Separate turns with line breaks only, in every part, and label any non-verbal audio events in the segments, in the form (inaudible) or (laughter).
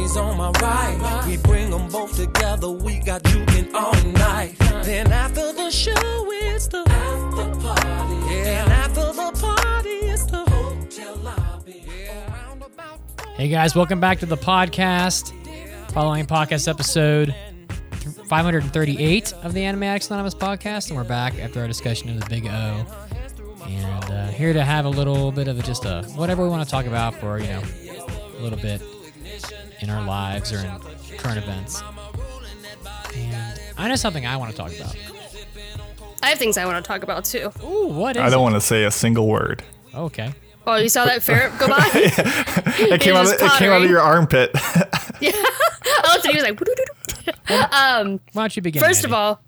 homies on my right. We bring them both together, we got juking all night. Then after the show, it's the after party. Yeah, and after the party, it's the hotel lobby. Yeah,
Hey guys, welcome back to the podcast. Following podcast episode 538 of the Anime Addicts Anonymous podcast, and we're back after our discussion of the Big O. And uh, here to have a little bit of a, just a whatever we want to talk about for you know a little bit in our lives or in current events. And I know something I want to talk about.
I have things I want to talk about too.
Ooh, what is
I don't
it?
want to say a single word.
Okay.
Oh, you saw that ferret go by? (laughs) (laughs)
It came out. Of, it came out of your armpit. (laughs)
yeah, I looked at he was like, um,
Why don't you begin?
first of all,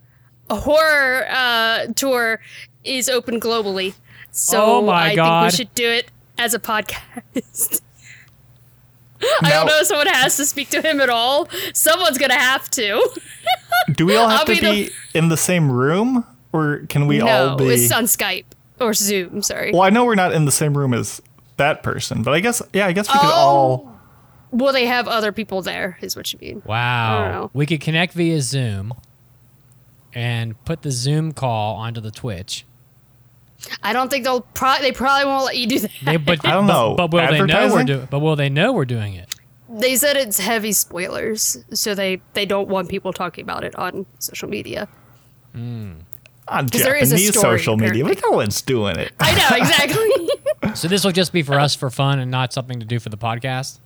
a horror uh, tour is open globally. So
Oh my
I
God.
think we should do it as a podcast. I don't know if someone has to speak to him at all. Someone's going to have to. (laughs)
Do we all have
I'll
to
be
be
the-
in the same room, or can we
no,
all be?
it's on Skype or Zoom, sorry.
well, I know we're not in the same room as that person, but I guess yeah, I guess we could
Oh.
all.
Will they have other people there, is what you mean.
Wow.
I don't know.
We could connect via Zoom and put the Zoom call onto the Twitch.
I don't think they'll probably they probably won't let you do that.
They, but,
I don't know.
But, but will they know we're
Advertising?
doing? But will they know we're doing it?
They said it's heavy spoilers, so they they don't want people talking about it on social media.
On
there is a
Japanese
story,
social media,
apparently.
but no one's doing it.
I know (laughs) exactly. (laughs)
So this will just be for us for fun and not something to do for the podcast.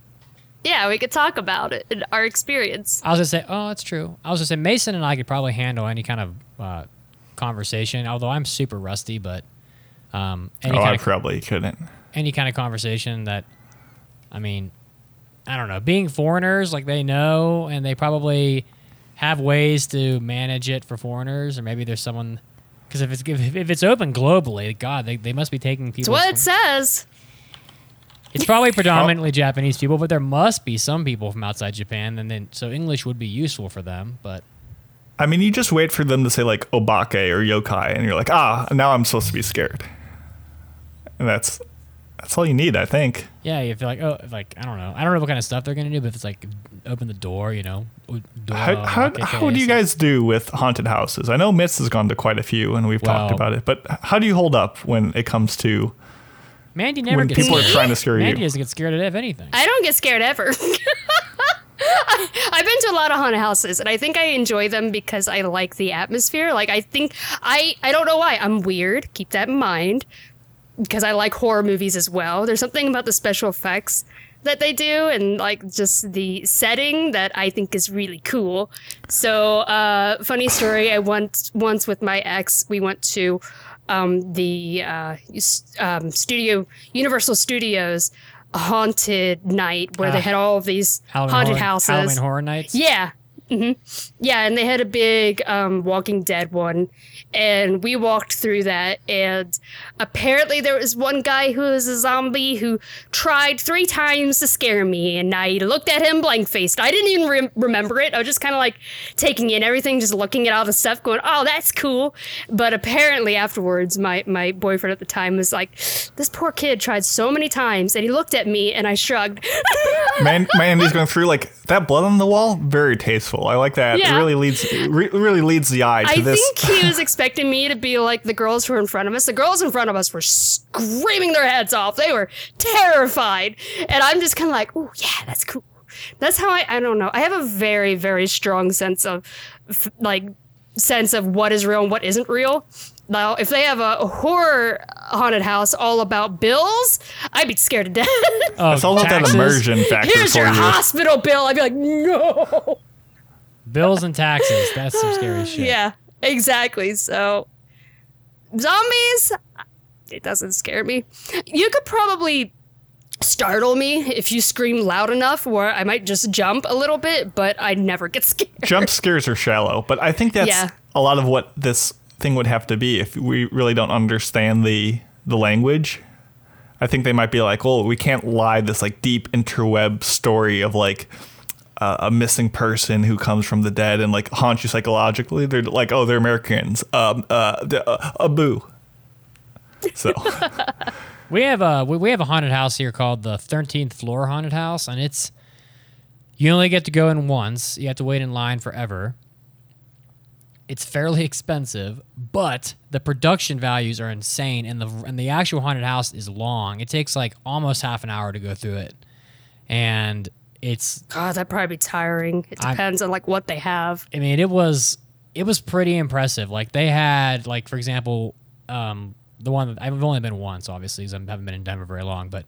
yeah, we could talk about it and our experience.
I was gonna say, oh, that's true. I was gonna say Mason and I could probably handle any kind of uh, conversation. Although I'm super rusty, but um, any
oh, I
of
probably couldn't.
any kind of conversation that, I mean, I don't know. Being foreigners, like they know, and they probably have ways to manage it for foreigners, or maybe there's someone. Because if it's if, if it's open globally, God, they, they must be taking people.
It's what
from-
it says.
It's probably (laughs) predominantly Japanese people, but there must be some people from outside Japan, and then so English would be useful for them. But
I mean, you just wait for them to say like obake or yokai, and you're like, ah, now I'm supposed to be scared. And that's that's all you need, I think.
yeah, you feel like oh, like I don't know, I don't know what kind of stuff they're gonna do, but if it's like open the door, you know, u- door,
How, how, how do you guys do with haunted houses? I know Mitz has gone to quite a few, and we've talked about it. But how do you hold up when it comes to
Mandy never
when
gets
people are trying to scare
Mandy
you?
Mandy doesn't get scared of anything.
I don't get scared ever. (laughs) I, I've been to a lot of haunted houses, and I think I enjoy them because I like the atmosphere. Like I think I I don't know why I'm weird. Keep that in mind because I like horror movies as well. There's something about the special effects that they do and like just the setting that I think is really cool. So, uh, funny story. I went once with my ex. We went to um, the uh, um, studio, Universal Studios haunted night where they
Ah.
had all of these
Halloween
haunted
horror,
houses.
Halloween Horror Nights.
Yeah. Hmm Yeah, and they had a big um, Walking Dead one, and we walked through that. And apparently, there was one guy who was a zombie who tried three times to scare me, and I looked at him blank faced. I didn't even rem- remember it. I was just kind of like taking in everything, just looking at all the stuff, going, "Oh, that's cool." But apparently, afterwards, my my boyfriend at the time was like, "This poor kid tried so many times," and he looked at me, and I shrugged.
Man, Mandy's going through like that blood on the wall. Very tasteful. I like that. It really leads re- really leads the eye to
I
this.
I think he was expecting me to be like the girls who were in front of us. The girls in front of us were screaming their heads off. They were terrified. And I'm just kind of like, oh, yeah, that's cool. That's how I, I don't know. I have a very, very strong sense of f- like, sense of what is real and what isn't real. Now, if they have a horror haunted house all about bills, I'd be scared to death.
Oh,
it's all about that immersion factor
Here's
for
your
you.
hospital bill. I'd be like, no.
Bills and taxes. That's some scary (laughs) shit.
Yeah, exactly. So, zombies, it doesn't scare me. You could probably startle me if you scream loud enough where I might just jump a little bit, but I never get (laughs) scared.
Jump scares are shallow, but I think that's
Yeah.
a lot of what this thing would have to be if we really don't understand the the language. I think they might be like, "Well, we can't lie this like deep interweb story of like uh, a missing person who comes from the dead and like haunts you psychologically." They're like, "Oh, they're Americans." Um, uh, uh, a boo. So (laughs)
We have a we have a haunted house here called the Thirteenth Floor Haunted House, and it's You only get to go in once. You have to wait in line forever. It's fairly (laughs) expensive, but the production values are insane, and the and the actual haunted house is long. It takes like almost half an hour to go through it, and it's
God, that'd probably be tiring. It
I'm-
depends on like what they have.
I mean, it was it was pretty impressive. Like they had, like for example, um, the one that I've only been once, obviously, 'cause I haven't been in Denver very long, but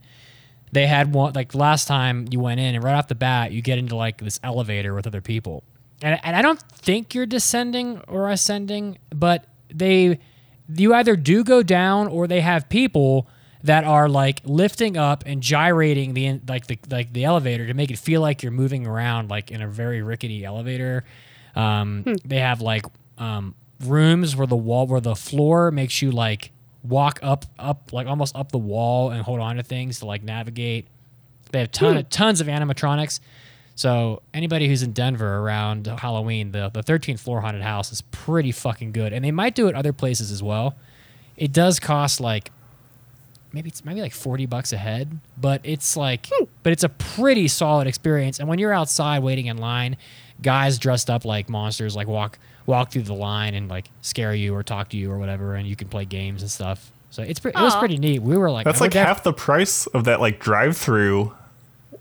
they had one like last time you went in, and right off the bat, you get into like this elevator with other people, and and I don't think you're descending or ascending, but they you either do go down or they have people that are like lifting up and gyrating the like the like the elevator to make it feel like you're moving around like in a very rickety elevator. Um, They have like um, rooms where the wall where the floor makes you like walk up up like almost up the wall and hold on to things to like navigate. They have ton of tons of animatronics. So anybody who's in Denver around Halloween, the the 13th floor haunted house is pretty fucking good, and they might do it other places as well. It does cost like maybe it's maybe like 40 bucks a head, but it's like but it's a pretty solid experience. And when you're outside waiting in line, guys dressed up like monsters like walk walk through the line and like scare you or talk to you or whatever, and you can play games and stuff. So it's pre- it was pretty neat. We were like
That's
we're
like
def-
half the price of that like drive-through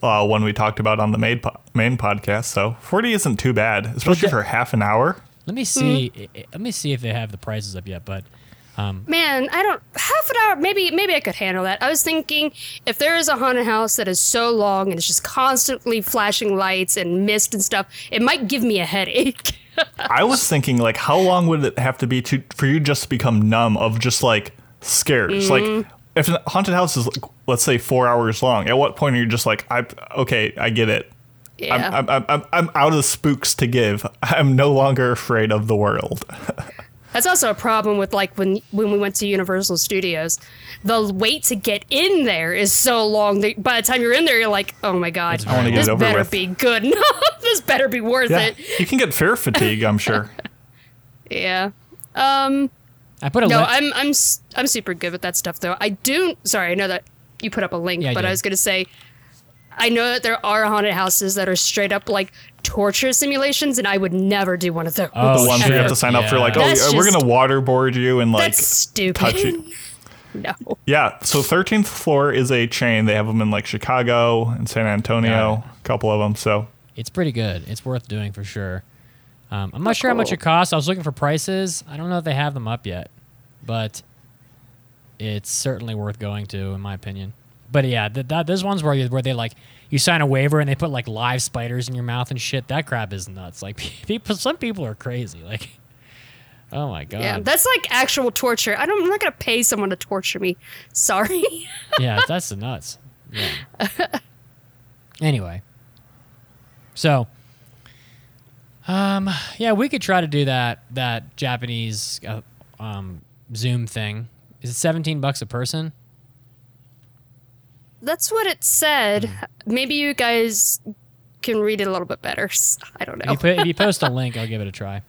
uh, one we talked about on the main po- main podcast. So forty isn't too bad, especially
the-
for half an hour.
Let me see. i- i- Let me see if they have the prices up yet. But Um,
Man, I don't half an hour. Maybe maybe I could handle that. I was thinking if there is a haunted house that is so long and it's just constantly flashing lights and mist and stuff, it might give me a headache. (laughs)
I was thinking like, how long would it have to be to for you just to become numb of just like scares? Like, mm. if a haunted house is like, let's say four hours long, at what point are you just like, I okay, I get it.
yeah.
I'm, I'm, I'm, I'm out of spooks to give. I'm no longer afraid of the world. (laughs)
That's also a problem with like when when we went to Universal Studios, the wait to get in there is so long. That by the time you're in there, you're like, oh my god,
I wanna
get
this
it over
better
with.
be good. (laughs) No, this better be worth
Yeah,
it.
you can get fear fatigue. I'm sure. (laughs)
Yeah. Um.
I put a
No,
li-
I'm I'm s- I'm super good with that stuff though. I do. Sorry, I know that you put up a link,
Yeah,
but I
did.
was gonna say, I know that there are haunted houses that are straight up like torture simulations, and I would never do one of those.
Oh,
the ones where you have to sign up for
Yeah.
like, oh,
That's
uh, we're
just-
gonna waterboard you and like
That's stupid.
touch you. (laughs)
no.
Yeah, so 13th floor is a chain. They have them in like Chicago and San Antonio,
Got
a couple of them. So
it's pretty good. It's worth doing for sure. Um, I'm not sure how much it costs. I was looking for prices. I don't know if they have them up yet, but it's certainly worth going to, in my opinion. But yeah, th- that those ones where you, where they like you sign a waiver and they put like live spiders in your mouth and shit. That crap is nuts. Like (laughs) people, some people are crazy. Like, oh my god.
Yeah, that's like actual torture. I don't. I'm not gonna pay someone to torture me. (laughs) Sorry.
yeah, that's the nuts. Yeah. (laughs) anyway, so, um, yeah, we could try to do that that Japanese uh, um, Zoom thing. Is it seventeen bucks a person?
That's what it said.
Hmm.
Maybe you guys can read it a little bit better. I don't
If
know.
you, put, if you post a (laughs) link, I'll give it a try.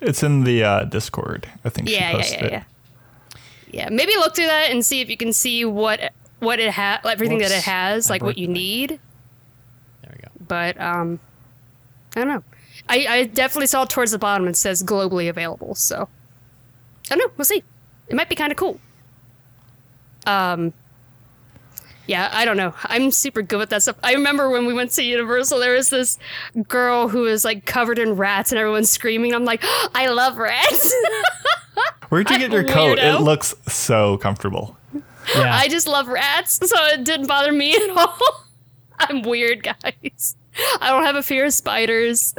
it's in the uh, Discord. I think
yeah,
she
yeah,
posted
yeah,
it.
yeah. Yeah, maybe look through that and see if you can see what what it has, everything that it has, like what you
birthday.
need.
There we go.
But um, I don't know. I, I definitely saw towards the bottom it says globally available. So I don't know. We'll see. It might be kind of cool. Um. Yeah, I don't know. I'm super good with that stuff. I remember when we went to Universal, there was this girl who was like covered in rats, and everyone's screaming. I'm like, (gasps) I love rats. (laughs)
Where'd you get your
a
coat? It looks so comfortable.
Yeah,
I just love rats, so it didn't bother me at (laughs) all. I'm weird, guys. I don't have a fear of spiders.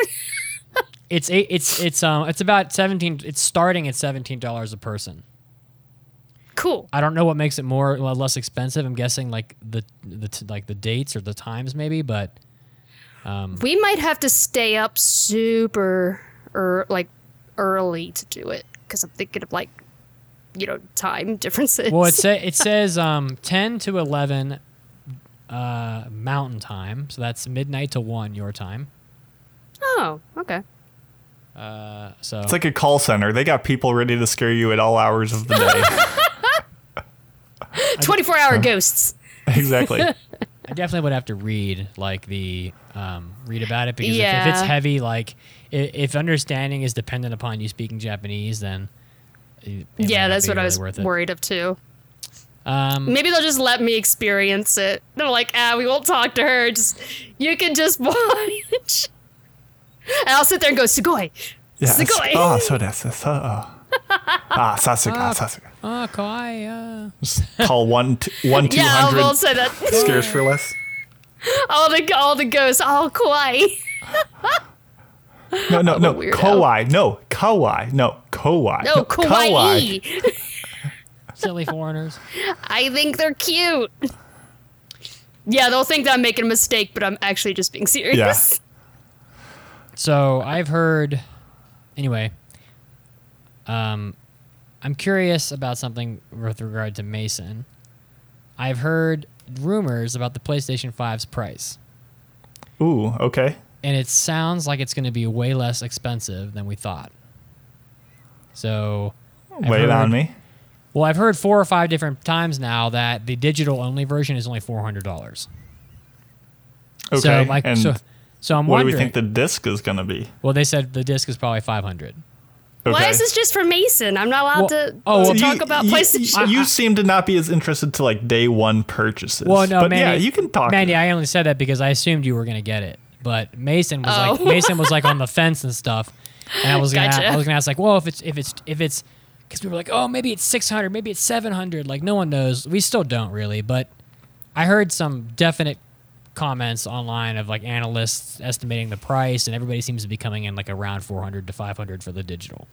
(laughs)
it's it's it's um it's about seventeen. It's starting at seventeen dollars a person.
Cool.
I don't know what makes it more well, less expensive. I'm guessing like the the t- like the dates or the times maybe, but
We might have to stay up super or like early to do it because I'm thinking of like, you know, time (laughs) differences.
Well, it say it says um, ten to eleven uh, Mountain Time, so that's midnight to one your time.
oh, okay.
Uh, so
It's like a call center. They got people ready to scare you at all hours of the day. (laughs)
24 hour ghosts.
exactly. (laughs)
I definitely would have to read like the um, read about it because if, if it's heavy, like if, if understanding is dependent upon you speaking Japanese, then it- it
yeah, that's
be
what I was
worth
worried of too.
Um,
Maybe they'll just let me experience it. They're like, ah, we won't talk to her. Just you can just (laughs) watch. And I'll sit there and go, Sugoi. Sugoi.
Oh, so that's so. Ah, Sasuga, Sasuga.
oh, kawaii. Uh.
Just call one, t- one, two
yeah, I'll,
hundred.
I'll say that.
Scares for less.
all the all the ghosts, all kawaii.
No, no, no.
weirdo.
Kawaii. No, kawaii. No, kawaii.
No, kawaii. (laughs)
Silly foreigners.
I think they're cute. Yeah, they'll think that I'm making a mistake, but I'm actually just being serious. Yeah.
So I've heard. Anyway, um, I'm curious about something with regard to Mason. I've heard rumors about the PlayStation 5's price,
Ooh, okay.
and it sounds like it's going to be way less expensive than we thought. So, I've
Lay it on me.
Well, I've heard four or five different times now that the digital only version is only four hundred dollars.
Okay.
So, like,
and
so, so I'm
what do we think the disc is going to be?
well, they said the disc is probably five hundred.
Okay.
Why is this just for Mason? I'm not allowed
Well-
to,
oh,
to
well,
talk
You-
about
you,
PlayStation.
You (laughs) seem to not be as interested to like day one purchases.
Well, no,
but
Mandy,
yeah, you can talk.
Mandy, I only said that because I assumed you were going to get it, but Mason was like
Oh.
Mason was like on the fence and stuff, and I was gonna
Gotcha.
I was gonna ask like, well, if it's if it's if it's because we were like, oh, maybe it's six hundred, maybe it's seven hundred. Like no one knows. We still don't really, but I heard some definite comments online of like analysts estimating the price, and everybody seems to be coming in like around four hundred to five hundred for the digital.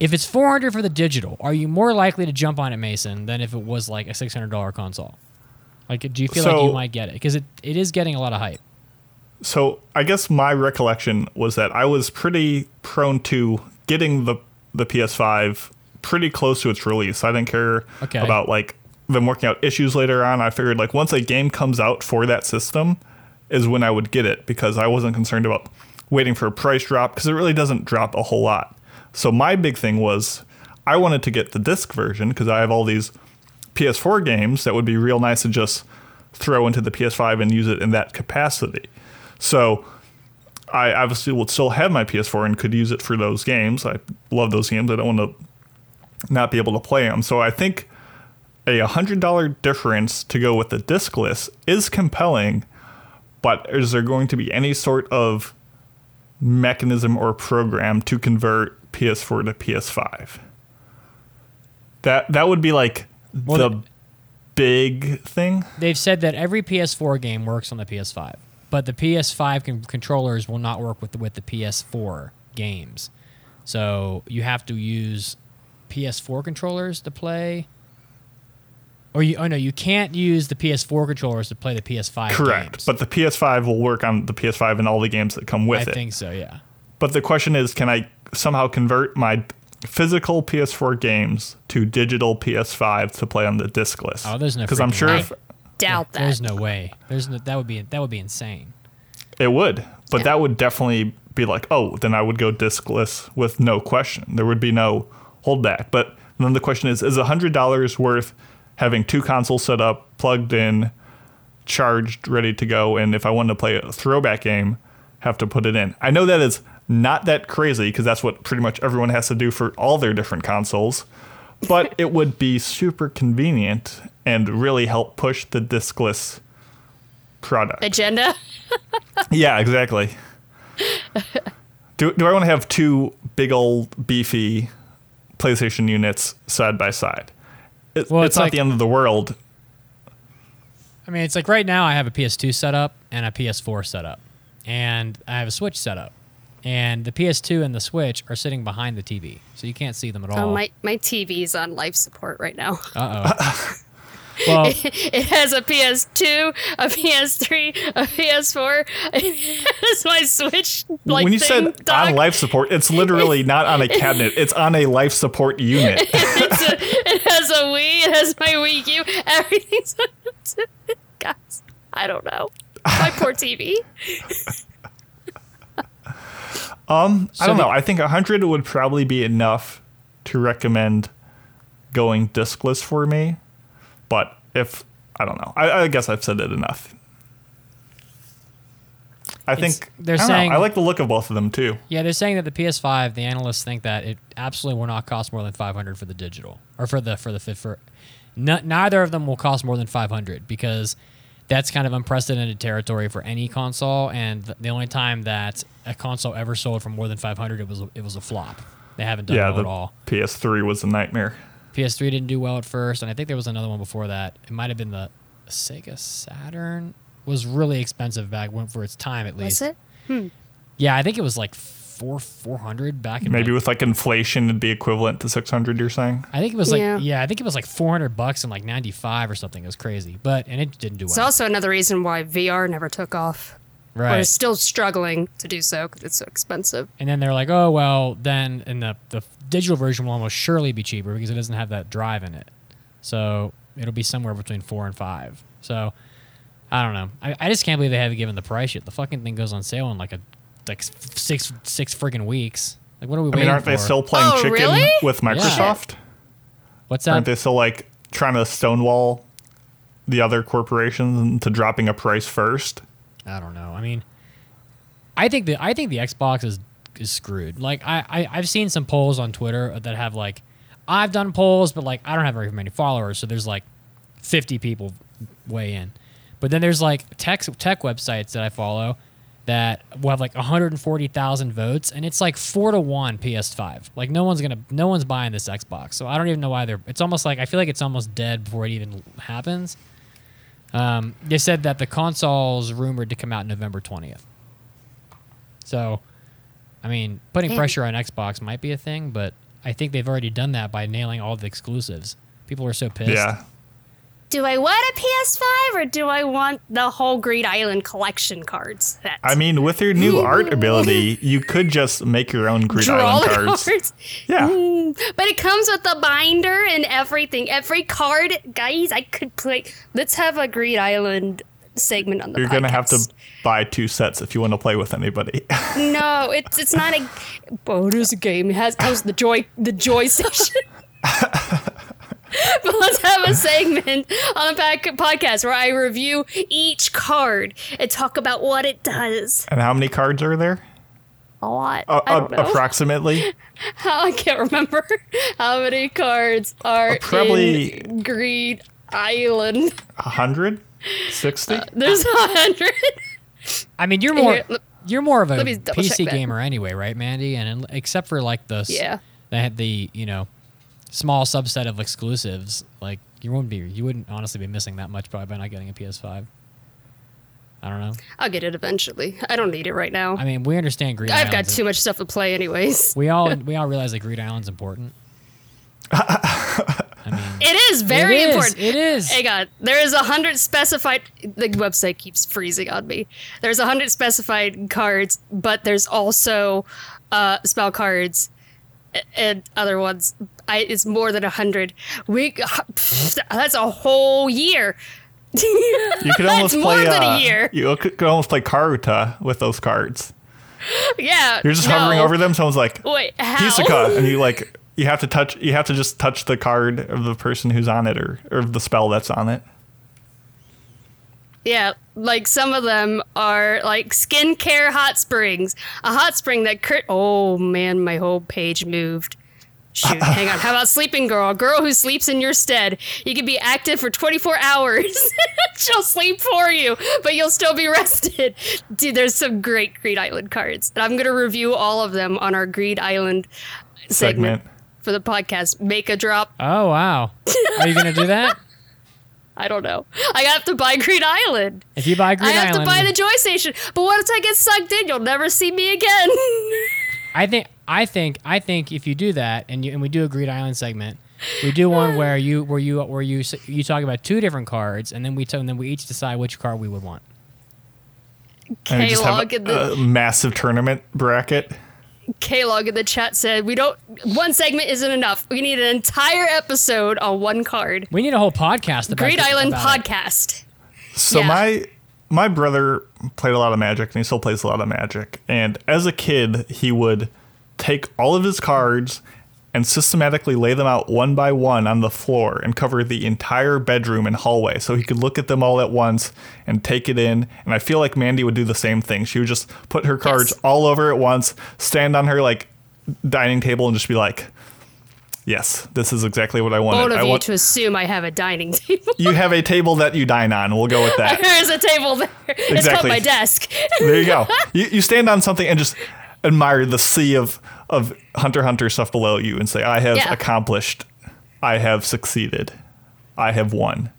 If it's 400 for the digital, are you more likely to jump on it, Mason, than if it was like a $600 console? Like, do you feel like you might get it? Because it, it is getting a lot of hype.
So I guess my recollection was that I was pretty prone to getting the the PS5 pretty close to its release. I didn't care
Okay.
about like them working out issues later on. I figured like once a game comes out for that system is when I would get it because I wasn't concerned about waiting for a price drop because it really doesn't drop a whole lot. So my big thing was I wanted to get the disc version because I have all these PS4 games that would be real nice to just throw into the PS5 and use it in that capacity. So I obviously will still have my PS4 and could use it for those games. I love those games. I don't want to not be able to play them. So I think a $100 difference to go with the discless is compelling, but is there going to be any sort of mechanism or program to convert PS4 to PS5? That that would be like
Well,
the
the-
big thing.
They've said that every PS4 game works on the PS5, but the PS5 con- controllers will not work with the, with the PS4 games. So you have to use PS4 controllers to play. Or you, oh no, you can't use the PS4 controllers to play the PS5
Correct.
games.
But the PS5 will work on the PS5 and all the games that come with
I
it.
I think so, yeah.
But the question is, can I somehow convert my physical PS4 games to digital PS5 to play on the discless?
Oh, there's no
Because I'm sure
way.
if
Doubt that.
There's no way. There's no, that would be that would be insane.
it would, but
Yeah.
that would definitely be like, oh, then I would go discless with no question. There would be no holdback. But then the question is, is hundred dollars worth having two consoles set up, plugged in, charged, ready to go, and if I wanted to play a throwback game, have to put it in. I know that is not that crazy because that's what pretty much everyone has to do for all their different consoles. But it would be super convenient and really help push the discless product.
Agenda. (laughs)
Yeah, exactly. do, do I want to have two big old beefy PlayStation units side by side? It,
Well,
it's,
it's
not
like-
the end of the world.
I mean, it's like right now I have a PS2 setup and a PS4 setup, and I have a Switch setup, and the PS2 and the Switch are sitting behind the TV, so you can't see them at all.
Oh, my my TV's on life support right now.
Uh oh. (laughs) well, (laughs)
It has a PS2, a PS3, a PS4. It has my Switch like
when you
thing
said
dock.
on life support, it's literally (laughs) not on a cabinet. It's on a life support unit. (laughs)
It's a, it has a Wii. It has my Wii U. Everything's on it. Guys, I don't know. My poor TV.
Um, I
So
don't
the-
know. I think 100 would probably be enough to recommend going discless for me. But if I don't know. I, I guess I've said it enough. I
It's-
think
they're
I don't know.
saying-
I like the look of both of them too.
Yeah, they're saying that the PS5, the analysts think that it absolutely will not cost more than 500 for the digital or for the for the fifth for. n- neither of them will cost more than 500 because that's kind of unprecedented territory for any console. And th- the only time that a console ever sold for more than 500, it was it was a flop. They haven't done
Yeah,
well
the
at all.
PS3 was a nightmare.
PS3 didn't do well at first, and I think there was another one before that. It might have been the Sega Saturn. Was really expensive back when for its time at least.
Was it? Hmm.
Yeah, I think it was like four four hundred back in
Maybe
like,
with like inflation, it'd be equivalent to 600. You're saying?
I think it was like
Yeah.
yeah. I think it was like 400 bucks in like 95 or something. It was crazy, but and it didn't do well.
It's also another reason why VR never took off. Or
right.
is still struggling to do so because it's so expensive.
And then they're like, "Oh, well, then in the the digital version will almost surely be cheaper because it doesn't have that drive in it. So, it'll be somewhere between 4 and 5." So, I don't know. I, I just can't believe they haven't given the price yet. The fucking thing goes on sale in like a like 6 6 freaking weeks. Like what are we
I
waiting
mean, aren't
for?
they still playing
Oh,
chicken
really?
with Microsoft?
What's that?
Aren't they still like trying to stonewall the other corporations into dropping a price first?
I don't know. I mean, I think the I think the Xbox is is screwed. Like I, I I've seen some polls on Twitter that have like I've done polls, but like I don't have very many followers, so there's like 50 people weigh in. But then there's like tech tech websites that I follow that will have like 140,000 votes, and it's like four to one PS5. Like no one's gonna no one's buying this Xbox, so I don't even know why they're. It's almost like I feel like it's almost dead before it even happens. Um, they said that the console's rumored to come out November 20th. So, I mean, putting
Damn.
pressure on Xbox might be a thing, but I think they've already done that by nailing all the exclusives. People are so pissed.
Yeah.
Do I want a PS5 or do I want the whole Greed Island collection cards? Set?
I mean, with your new art ability, (laughs) you could just make your own Greed
draw
Island cards.
cards.
Yeah. Mm.
But it comes with the binder and everything. Every card, guys, I could play. Let's have a Greed Island segment on the
You're gonna have to buy two sets if you want to play with anybody. (laughs)
No, it's it's not a. (laughs) A game. It has has the joy the joy station. (laughs) but let's have a segment on a back podcast where I review each card and talk about what it does.
and how many cards are there?
A lot.
Uh,
I don't know.
approximately. (laughs)
I can't remember (laughs) how many cards are
Uh, probably-
in Greed Island.
A hundred? Sixty?
There's a hundred.
I mean, you're more
Here, let-
you're more of a
let me double check
PC gamer anyway, right, Mandy? And un- except for like the
Yeah.
they had the you know small subset of exclusives, like you wouldn't be you wouldn't honestly be missing that much probably by not getting a PS5. I don't know.
I'll get it eventually. I don't need it right now.
I mean, we understand Greed
I've got
Island's-
too much stuff to play, anyways. (laughs)
We all (laughs) we all realize that Greed Island's important. (laughs) I mean,
It is very
it is,
important.
It is.
Hey God, there is a hundred specified. The website keeps freezing on me. There's a hundred specified cards, but there's also uh, spell cards a- and other ones. I, it's more than a hundred. We (laughs) that's a whole year.
You could (laughs) almost play
than a
uh,
year.
You could, could almost play Karuta with those cards.
yeah,
You're just
no.
hovering over them. Someone's like,
Wait, how?
Hisoka, and you like you have to touch. You have to just touch the card of the person who's on it, or or the spell that's on it.
Yeah, like some of them are like skincare hot springs. A hot spring that cur- oh man, my whole page moved. Shoot, (laughs) hang on. How about sleeping girl? A girl who sleeps in your stead. You can be active for 24 hours. (laughs) She'll sleep for you, but you'll still be (laughs) rested. Dude, there's some great Greed Island cards. And I'm gonna review all of them on our Greed Island segment,
Segment.
for the podcast. Make a drop.
oh wow. Are you gonna do that?
I don't know. I have to buy Greed Island.
If you buy Greed Island,
I have
Island,
to buy the Joy Station. But once I get sucked in, you'll never see me again. (laughs)
I think I think I think if you do that and you and we do a Greed Island segment, we do one (sighs) where you where you where you you talk about two different cards and then we t- and then we each decide which card we would want.
And we just have
K-Log the
a massive tournament bracket.
K-Log in the chat said we don't. One segment isn't enough. We need an entire episode on one card.
We need a whole podcast about Greed
Island
about it.
podcast.
So
Yeah.
my my brother played a lot of Magic, and he still plays a lot of Magic. And as a kid, he would take all of his cards and systematically lay them out one by one on the floor and cover the entire bedroom and hallway so he could look at them all at once and take it in. And I feel like Mandy would do the same thing. She would just put her cards
Yes.
all over at once, stand on her like dining table and just be like, Yes, this is exactly what I wanted.
Of
I
you
want
to assume I have a dining (laughs) table.
you have a table that you dine on. We'll go with that. (laughs)
There's a table there. It's called my desk.
There you go. (laughs) You, you stand on something and just admire the sea of of Hunter Hunter stuff below you and say, I have
Yeah.
accomplished. I have succeeded. I have won.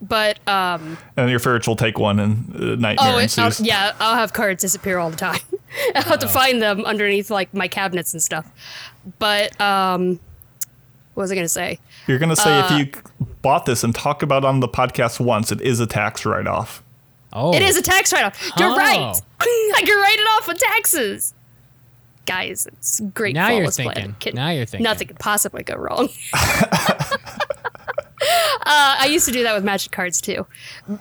But um,
And your ferrets will take one and uh, nightmare
oh, it, I'll, yeah, I'll have cards disappear all the time. (laughs) I'll have to find them underneath like my cabinets and stuff. But um, what was I gonna say?
You're going to say
Uh,
if you bought this and talked about it on the podcast once, it is a tax write off.
Oh,
It is a tax write-off. You're
Oh.
right. (laughs) I can write it off with taxes. Guys, it's great.
Now you're thinking.
Can-
Now you're thinking.
Nothing could possibly go wrong. (laughs) (laughs) uh, I used to do that with magic cards too.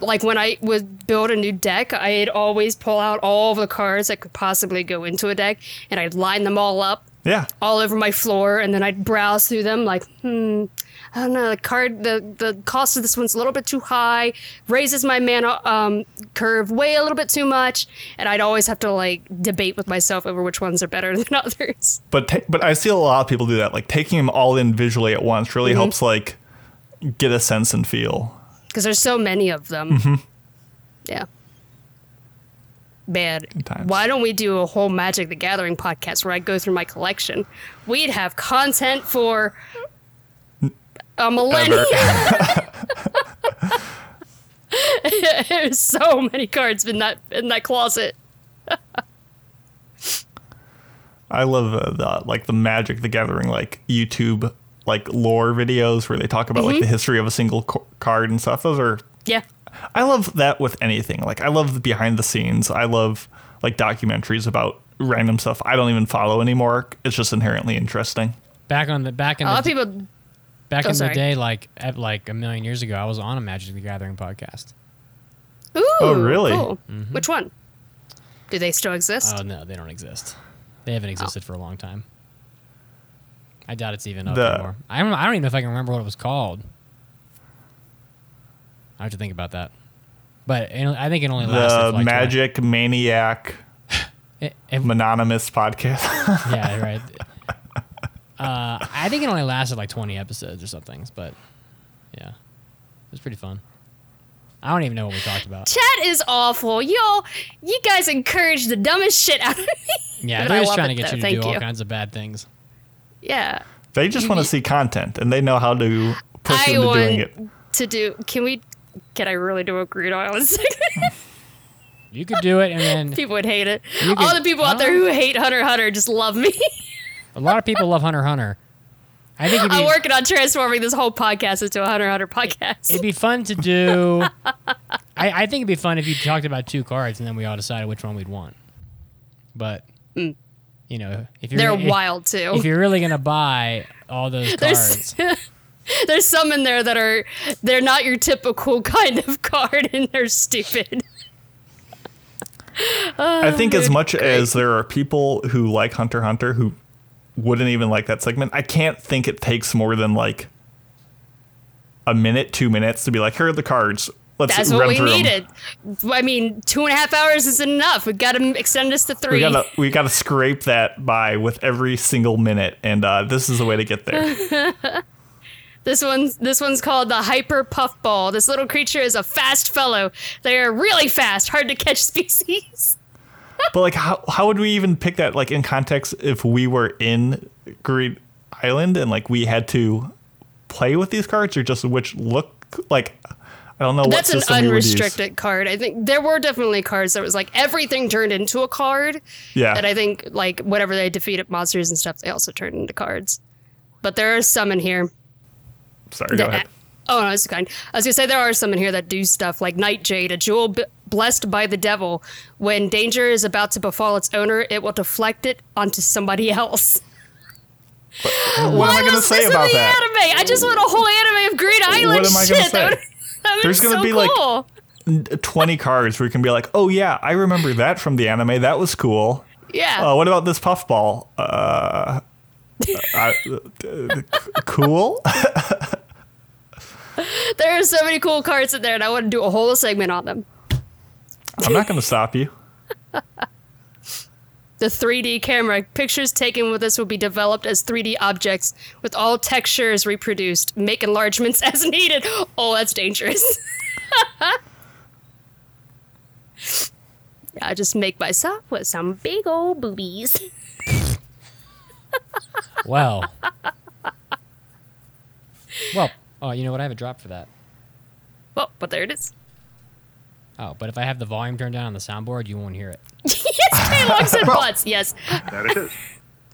Like when I would build a new deck, I'd always pull out all the cards that could possibly go into a deck, and I'd line them all up
Yeah.
all over my floor, and then I'd browse through them like, hmm, I don't know, the card, the the cost of this one's a little bit too high, raises my mana um, curve way a little bit too much, and I'd always have to like debate with myself over which ones are better (laughs) than others.
But ta- but I see a lot of people do that. Like taking them all in visually at once really
Mm-hmm.
helps like get a sense and feel.
because there's so many of them. Yeah. Man,
times.
why don't we do a whole Magic the Gathering podcast where I go through my collection? We'd have content for a millennia. There's (laughs) (laughs) so many cards in that in that closet.
I love uh, the like the Magic the Gathering like YouTube like lore videos where they talk about
Mm-hmm.
like the history of a single co- card and stuff. Those are
Yeah.
I love that with anything. Like I love the behind the scenes. I love like documentaries about random stuff I don't even follow anymore. It's just inherently interesting.
back on the back in
A lot
the
of people
back
oh,
in the day, like at, like a million years ago, I was on a Magic the Gathering podcast.
Ooh,
Oh, really?
cool. Mm-hmm. Which one? Do they still exist?
Oh no, they don't exist. They haven't existed for a long time. I doubt it's even up
The-
anymore. I don't. I don't even know if I can remember what it was called. I have to think about that. But it, I think it only lasted
The
like
Magic Maniac
20 (laughs) it, it,
Mononymous podcast.
yeah, right. (laughs) Uh, I think it only lasted like 20 episodes or something. But yeah, it was pretty fun. I don't even know what we talked about.
Chat is awful. Y'all, you guys encourage the dumbest shit out of me.
Yeah,
But
they're just trying to get
though.
you to
Thank
do all
you.
kinds of bad things.
Yeah.
they just want to see content and they know how to push you
I
into doing
want
it.
to do. Can we? Can I really do a Greed Island segment?
You could do it, and then
people would hate it.
You
All the people out there who hate Hunter Hunter just love me. (laughs)
a lot of people love Hunter Hunter. I think it'd
I'm working on transforming this whole podcast into a Hunter x Hunter podcast.
it'd be fun to do. (laughs) I, I think it'd be fun if you talked about two cards and then we all decided which one we'd want. But you know, if you're
Mm. They're
if,
wild too.
if you're really gonna buy all those
There's-
cards, (laughs)
There's some in there that are they're not your typical kind of card and they're stupid.
I think as
dude,
much as there are people who like Hunter Hunter who wouldn't even like that segment, I can't think it takes more than like a minute, two minutes to be like, here are the cards. Let's
That's
run
what we
through 'em."
needed. I mean, two and a half hours isn't enough. We got to extend this to
We
three.
gotta we gotta scrape that by with every single minute, and uh, this is the way to get there. (laughs)
This one's this one's called the hyper puffball. This little creature is a fast fellow. They are really fast, hard to catch (laughs) species.
But like, how how would we even pick that like in context if we were in Greed Island and like we had to play with these cards, or just which look like I don't know what
That's an
system we would use.
unrestricted card. I think there were definitely cards that was like everything turned into a card.
Yeah,
And I think like whatever they defeated monsters and stuff, they also turned into cards. But there are some in here
sorry. Go ahead.
Oh no, it's kind. I was gonna say there are some in here that do stuff like Nightjade, a jewel blessed by the devil. When danger is about to befall its owner, it will deflect it onto somebody else.
What am I gonna say about that?
anime? I just want a whole anime of Greed Island
am I
shit.
gonna say? (laughs)
That would, that
There's gonna
so
be, like, 20 cards where you can be like, oh yeah, I remember that from the anime. That was cool.
yeah.
Uh, what about this puffball? Uh, uh, cool. (laughs)
There are so many cool cards in there, and I want to do a whole segment on them.
I'm not going to stop you. (laughs)
The 3D camera pictures taken with this will be developed as 3D objects with all textures reproduced. Make enlargements (laughs) as needed. Oh, that's dangerous. (laughs) I just make myself with some big old boobies.
Well. well, oh, you know what? I have a drop for that.
Well, but there it is.
Oh, but if I have the volume turned down on the soundboard, you won't hear it. (laughs)
yes, K-Logs and butts. Yes.
That it is. (laughs)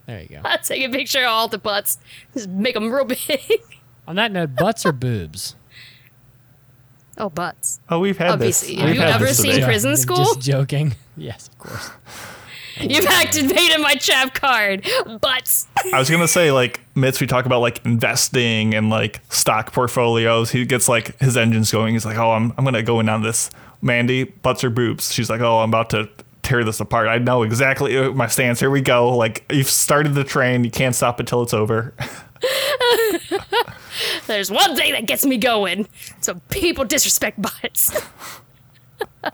There you go.
I'll take a picture of all the butts. Just make them real big. (laughs)
On that note, butts or boobs?
oh, butts.
Oh, we've had
Obviously.
this.
Have
We've
you
had
ever
this
seen
debate.
prison school?
Just joking. Yes, of course.
You've activated my trap card. Butts.
I was gonna say like Mitz, we talk about like investing and like stock portfolios. He gets like his engines going. He's like, oh, I'm I'm gonna go in on this. Mandy, butts her boobs? She's like, oh, I'm about to tear this apart. I know exactly my stance. Here we go. Like you've started the train. You can't stop until it's over. (laughs)
There's one thing that gets me going. So people disrespect butts. (laughs)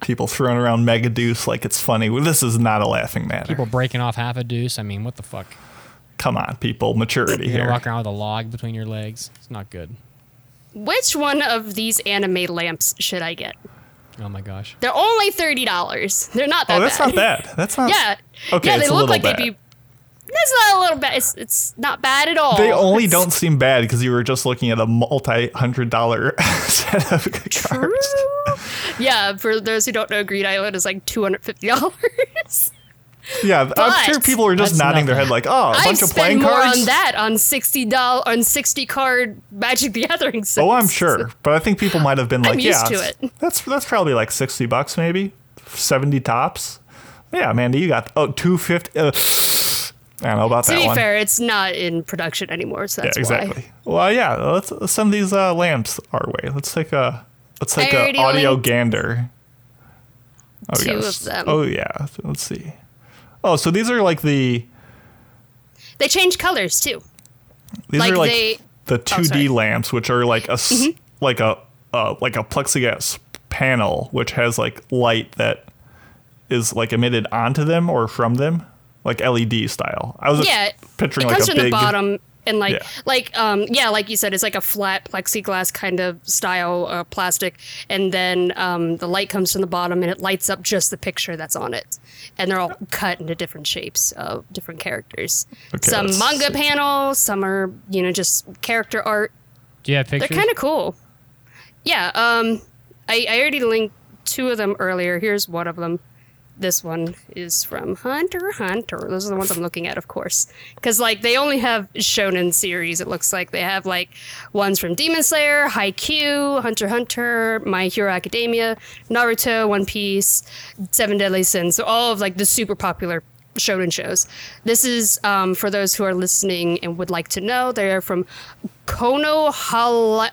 People throwing around mega deuce like it's funny. Well, this is not a laughing matter.
People breaking off half a deuce. I mean, what the fuck?
Come on, people. Maturity
You're gonna
here.
walk around with a log between your legs. It's not good.
Which one of these anime lamps should I get?
Oh my gosh.
They're only thirty dollars. They're not that
Oh, that's
bad.
not bad. That's not. (laughs)
Yeah.
Okay,
yeah, they
a
look
little
like
bad.
they'd be. That's not a little bad. It's, it's not bad at all.
They only
It's
don't seem bad because you were just looking at a multi-hundred dollar (laughs) set of cards.
True. Yeah, for those who don't know, Greed Island is like two hundred fifty dollars. (laughs)
Yeah, I'm sure people are just
That's
nodding their head like, "Oh, a
I
bunch of
spend
playing
more
cards."
on that on sixty dollars on sixty card Magic the Gathering sets.
Oh, I'm sure, but I think people might have been
I'm
like,
used
"Yeah,
to it.
that's that's probably like sixty bucks, maybe seventy tops." Yeah, Mandy, you got oh two fifty. Uh, I don't know about
To
that
be
one.
fair, it's not in production anymore, so
yeah,
that's
exactly.
why.
Well, yeah, let's, let's send these uh, lamps our way. Let's take a let's take
I
a audio gander. Oh, we
two
got a
of
s-
them.
Oh yeah, let's see. Oh, so these are like the
They change colors too.
These
Like
are like
they-
the 2D
sorry.
lamps, which are like a
Mm-hmm.
like a uh, like a plexiglass panel, which has like light that is like emitted onto them or from them, like LED style. I was
Yeah,
picturing
it
like
comes
a
from
big
the bottom and like
Yeah.
like um yeah like you said it's like a flat plexiglass kind of style uh, plastic. And then um the light comes from the bottom and it lights up just the picture that's on it. And they're all cut into different shapes of different characters.
Okay,
some manga
see.
panels some are you know just character art.
Yeah you have
they're kind of cool. Yeah um I, I already linked two of them earlier. Here's one of them this one is from Hunter Hunter. Those are the ones I'm looking at, of course, because like they only have shonen series. It looks like they have like ones from Demon Slayer, Haikyuu, Hunter Hunter, My Hero Academia, Naruto, One Piece, Seven Deadly Sins. So all of like the super popular shonen shows. This is um, for those who are listening and would like to know. They're from Konoha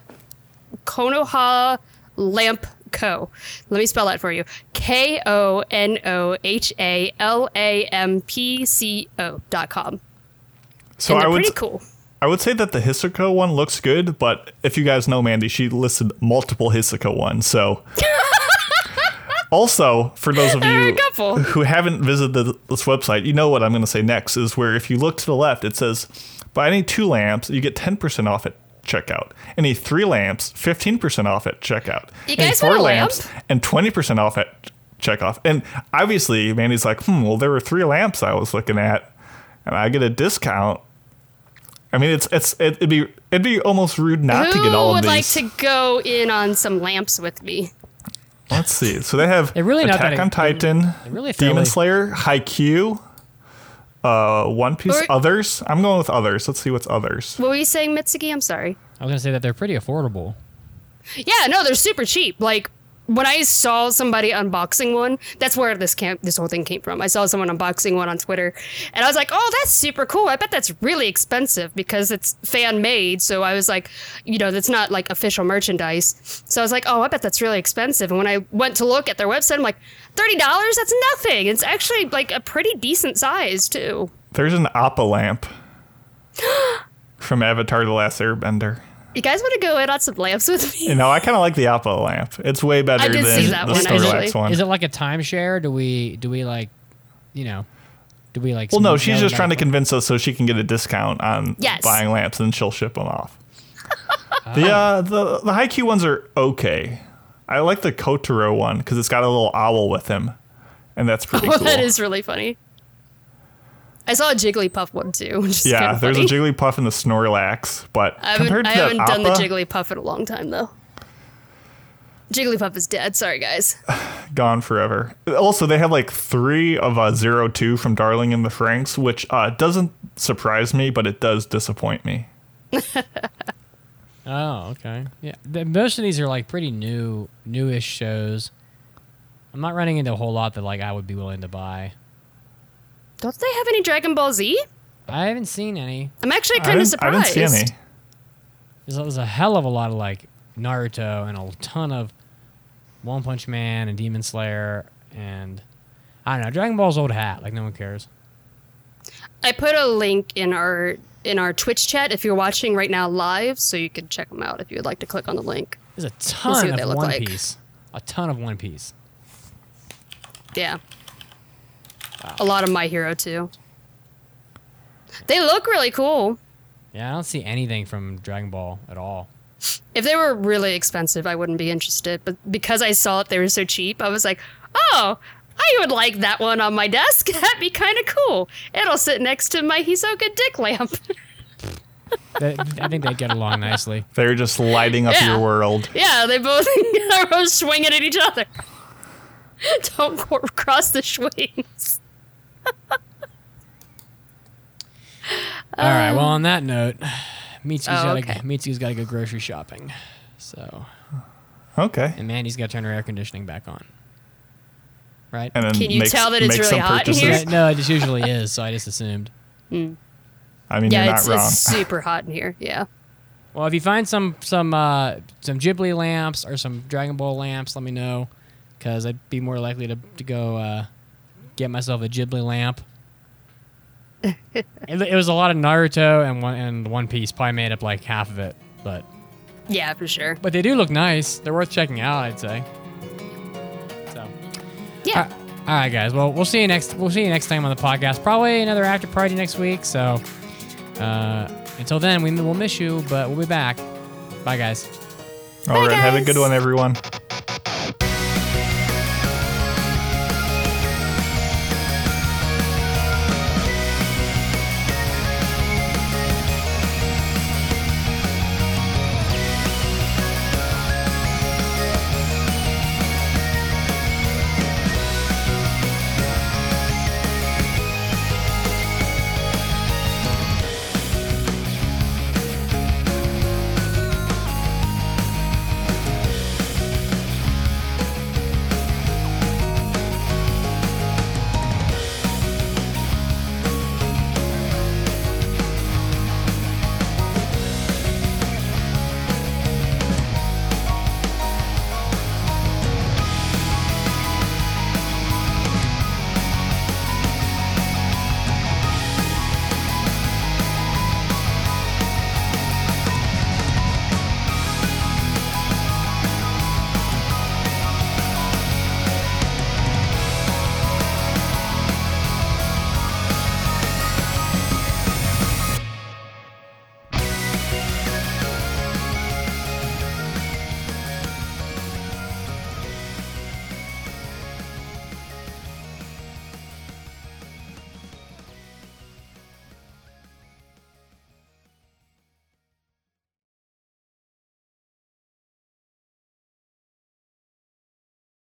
Konoha Lamp Co. Let me spell that for you. K O N O H A L A M P C O dot com.
So I would
pretty cool.
I would say that the Hisoka one looks good, but if you guys know Mandy, she listed multiple Hisoka ones. So (laughs) also for those of you who haven't visited this website, you know what I'm going to say next is where if you look to the left, it says buy any two lamps, you get 10% off at checkout. Any three lamps, 15% off at checkout.
You
Any
guys want
four
a lamp?
lamps and 20% off at checkout. And obviously, Mandy's like, hmm, well, there were three lamps I was looking at, and I get a discount. I mean, it's it's it'd be it'd be almost rude not to get all of
would like to go in on some lamps with me?
Let's see. So they have
They're really not
Attack
that-
on Titan,
really
Demon
fairly-
Slayer, Haikyuu, uh, One Piece,
Or-
others. I'm going with others. Let's see what's others.
What were you saying, Mitsuki? I'm sorry.
I was gonna say that they're pretty affordable.
Yeah, no, they're super cheap. Like when I saw somebody unboxing one, that's where this camp this whole thing came from. I saw someone unboxing one on Twitter and I was like, "Oh, that's super cool. I bet that's really expensive because it's fan made." So I was like, you know, that's not like official merchandise. So I was like, "Oh, I bet that's really expensive." And when I went to look at their website, I'm like, "$30? That's nothing. It's actually like a pretty decent size, too."
There's an Appa lamp (gasps) from Avatar: The Last Airbender.
You guys want to go in on some lamps with me?
You know, I kind of like the Appa lamp. It's way better
did
than
see that
the
one,
Snorlax
actually.
one.
Is it like a timeshare? Do we do we like, you know, do we like?
well, no, she's just trying to convince us so she can get a discount on
Yes.
buying lamps, and she'll ship them off. (laughs) the uh, the the Haikyuu ones are okay. I like the Kotaro one because it's got a little owl with him, and that's pretty (laughs)
Oh,
cool.
that is really funny. I saw a Jigglypuff one too. Which is
yeah,
kinda
there's
funny.
a Jigglypuff and the Snorlax, but
I haven't,
compared to
I haven't
that
done the
Appa,
Jigglypuff in a long time though. Jigglypuff is dead. Sorry, guys. (sighs)
gone forever. Also, they have like three of uh, Zero Two from Darling in the Franxx, which uh, doesn't surprise me, but it does disappoint me. (laughs)
Oh, okay. Yeah, the, most of these are like pretty new, newish shows. I'm not running into a whole lot that like I would be willing to buy.
Don't they have any Dragon Ball Z?
I haven't seen any.
I'm actually kind of
didn't, I
surprised.
didn't see any.
There's, there's a hell of a lot of like Naruto and a ton of One Punch Man and Demon Slayer and I don't know Dragon Ball's old hat. Like no one cares.
I put a link in our in our Twitch chat if you're watching right now live, so you can check them out if you would like to click on the link.
There's a ton
what they
of One
like.
Piece. A ton of One Piece.
Yeah. A lot of My Hero too. They look really cool.
Yeah, I don't see anything from Dragon Ball at all.
If they were really expensive, I wouldn't be interested. But because I saw it, they were so cheap. I was like, oh, I would like that one on my desk. (laughs) That'd be kind of cool. It'll sit next to my Hisoka dick lamp.
I think they get along nicely. (laughs)
They're just lighting up
Yeah.
your world.
yeah, they both (laughs) are both swinging at each other. Don't cross the swings. (laughs)
All right. Well, on that note, Mitsu's
Oh,
got
okay.
to Mitsu's got to go grocery shopping. So,
Okay.
and Mandy's got to turn her air conditioning back on. Right?
And then
Can you
makes-
tell that it's
makes
really
some
hot in
purchases.
here?
Yeah, no, it just usually is. So I just assumed. (laughs)
I mean,
Yeah,
you're not
it's,
wrong.
it's (laughs) super hot in here. Yeah.
Well, if you find some some uh, some Ghibli lamps or some Dragon Ball lamps, let me know, because I'd be more likely to to go uh, get myself a Ghibli lamp. it, it was a lot of Naruto and one and One Piece. Probably made up like half of it, but
Yeah, for sure.
but they do look nice. They're worth checking out, I'd say. So.
Yeah.
All right, guys. Well, we'll see you next. We'll see you next time on the podcast. Probably another after party next week. So, uh, until then, we will miss you, but we'll be back. Bye, guys.
All right. Have a good one, everyone.